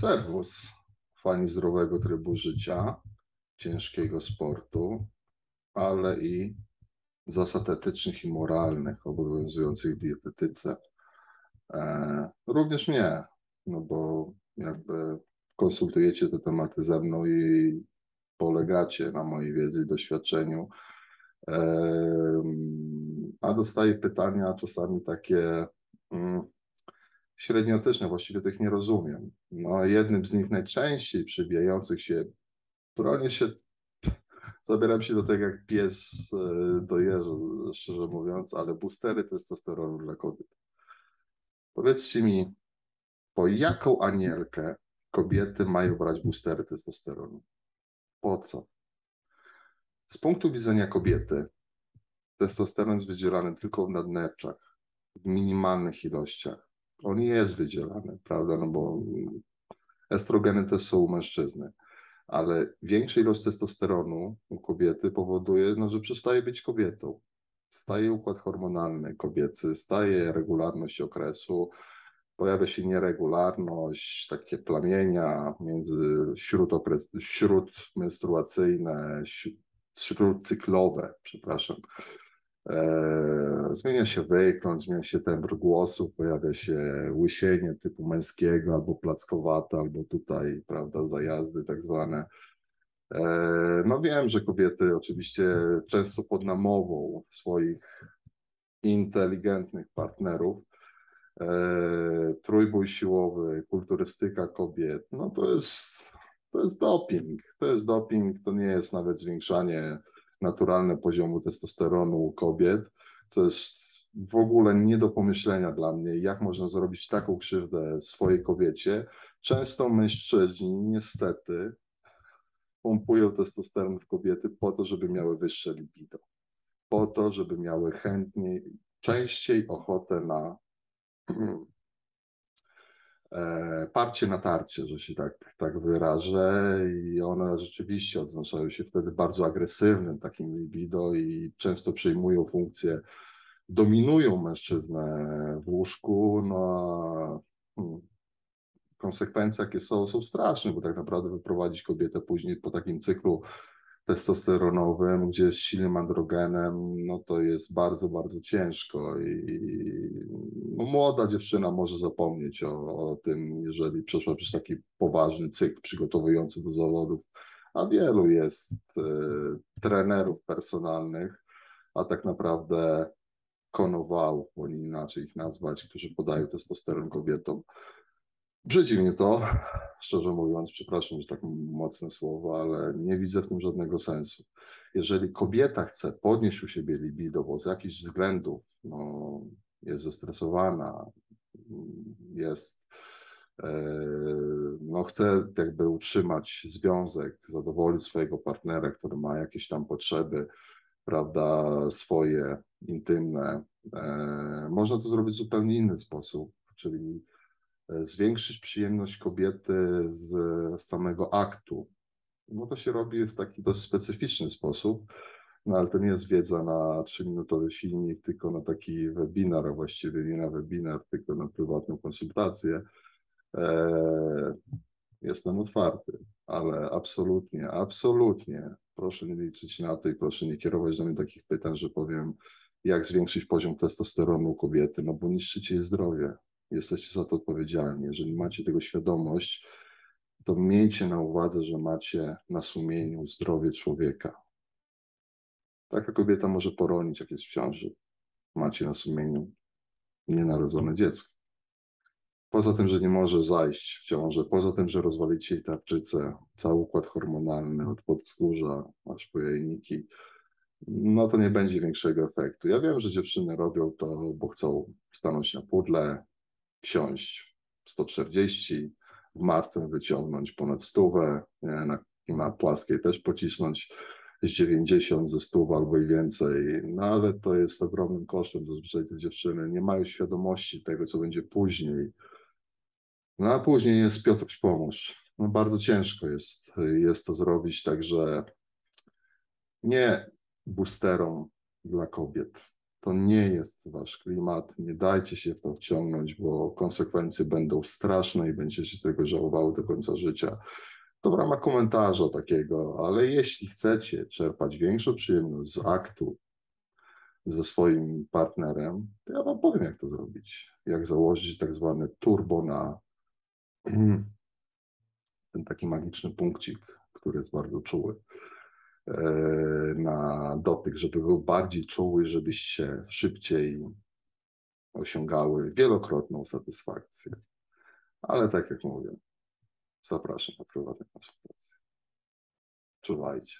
serwus. Fani zdrowego trybu życia, ciężkiego sportu, ale i zasad etycznych i moralnych obowiązujących w dietetyce. E, również mnie, no bo jakby konsultujecie te tematy ze mną i polegacie na mojej wiedzy i doświadczeniu. E, a dostaję pytania czasami takie. Mm, średniotyczne, właściwie tych nie rozumiem. No, jednym z nich najczęściej przybijających się, bronię się, zabieram się do tego jak pies e, do jeża, szczerze mówiąc, ale boostery testosteronu dla kobiet. Powiedzcie mi, po jaką anielkę kobiety mają brać boostery testosteronu? Po co? Z punktu widzenia kobiety, testosteron jest wydzielany tylko w nadnerczach, w minimalnych ilościach on jest wydzielany, prawda, no bo estrogeny też są u mężczyzny, ale większa ilość testosteronu u kobiety powoduje, no, że przestaje być kobietą. Staje układ hormonalny kobiecy, staje regularność okresu, pojawia się nieregularność, takie plamienia między śródokres, śródmenstruacyjne, śródcyklowe, przepraszam. E, zmienia się wygląd, zmienia się tembr głosu, pojawia się łysienie typu męskiego albo plackowate, albo tutaj, prawda, zajazdy tak zwane. E, no wiem, że kobiety oczywiście często pod namową swoich inteligentnych partnerów, e, trójbój siłowy, kulturystyka kobiet, no to jest, to jest doping. To jest doping, to nie jest nawet zwiększanie naturalne poziomu testosteronu u kobiet, co jest w ogóle nie do pomyślenia dla mnie, jak można zrobić taką krzywdę swojej kobiecie. Często mężczyźni niestety pompują testosteron w kobiety po to, żeby miały wyższe libido, po to, żeby miały chętniej, częściej ochotę na parcie na tarcie, że się tak, tak wyrażę, i one rzeczywiście odznaczają się wtedy bardzo agresywnym takim libido i często przejmują funkcję, dominują mężczyznę w łóżku, no hmm, konsekwencje jakie są, są straszne, bo tak naprawdę wyprowadzić kobietę później po takim cyklu testosteronowym, gdzie jest silnym androgenem, no to jest bardzo, bardzo ciężko. I młoda dziewczyna może zapomnieć o, o tym, jeżeli przeszła przez taki poważny cykl przygotowujący do zawodów, a wielu jest y, trenerów personalnych, a tak naprawdę konowałów, bo nie inaczej ich nazwać, którzy podają testosteron kobietom, Brzydzi mnie to, szczerze mówiąc, przepraszam, że tak mocne słowo, ale nie widzę w tym żadnego sensu. Jeżeli kobieta chce podnieść u siebie libido, bo z jakichś względów no, jest zestresowana, jest, e, no, chce jakby utrzymać związek, zadowolić swojego partnera, który ma jakieś tam potrzeby, prawda, swoje intymne, e, można to zrobić w zupełnie inny sposób, czyli E, zwiększyć przyjemność kobiety z samego aktu. No to się robi w taki dość specyficzny sposób, no ale to nie jest wiedza na trzyminutowy filmik, tylko na taki webinar, a właściwie nie na webinar, tylko na prywatną konsultację. E, jestem otwarty, ale absolutnie, absolutnie proszę nie liczyć na to i proszę nie kierować do mnie takich pytań, że powiem, jak zwiększyć poziom testosteronu u kobiety, no bo niszczycie jej zdrowie jesteście za to odpowiedzialni. Jeżeli macie tego świadomość, to miejcie na uwadze, że macie na sumieniu zdrowie człowieka. Taka kobieta może poronić, jak jest w ciąży. Macie na sumieniu nienarodzone dziecko. Poza tym, że nie może zajść w ciążę, poza tym, że rozwalicie jej tarczycę, cały układ hormonalny od podwzgórza aż po jajniki, no to nie będzie większego efektu. Ja wiem, że dziewczyny robią to, bo chcą stanąć na pudle, wsiąść 140, w martwym wyciągnąć ponad stówę, na, na płaskiej też pocisnąć z 90 ze 100 albo i więcej, no ale to jest ogromnym kosztem. Zazwyczaj te dziewczyny nie mają świadomości tego, co będzie później. No a później jest Piotrś pomóż. No bardzo ciężko jest, jest to zrobić, także nie boosterom dla kobiet, to nie jest wasz klimat, nie dajcie się w to wciągnąć, bo konsekwencje będą straszne i będziecie tego żałowały do końca życia. To w ramach komentarza takiego, ale jeśli chcecie czerpać większą przyjemność z aktu ze swoim partnerem, to ja wam powiem, jak to zrobić. Jak założyć tak zwany turbo na ten taki magiczny punkcik, który jest bardzo czuły e, na dotyk, żeby był bardziej czuły, żebyście szybciej osiągały wielokrotną satysfakcję. Ale tak jak mówię, zapraszam na prywatne konsultacje. Czuwajcie.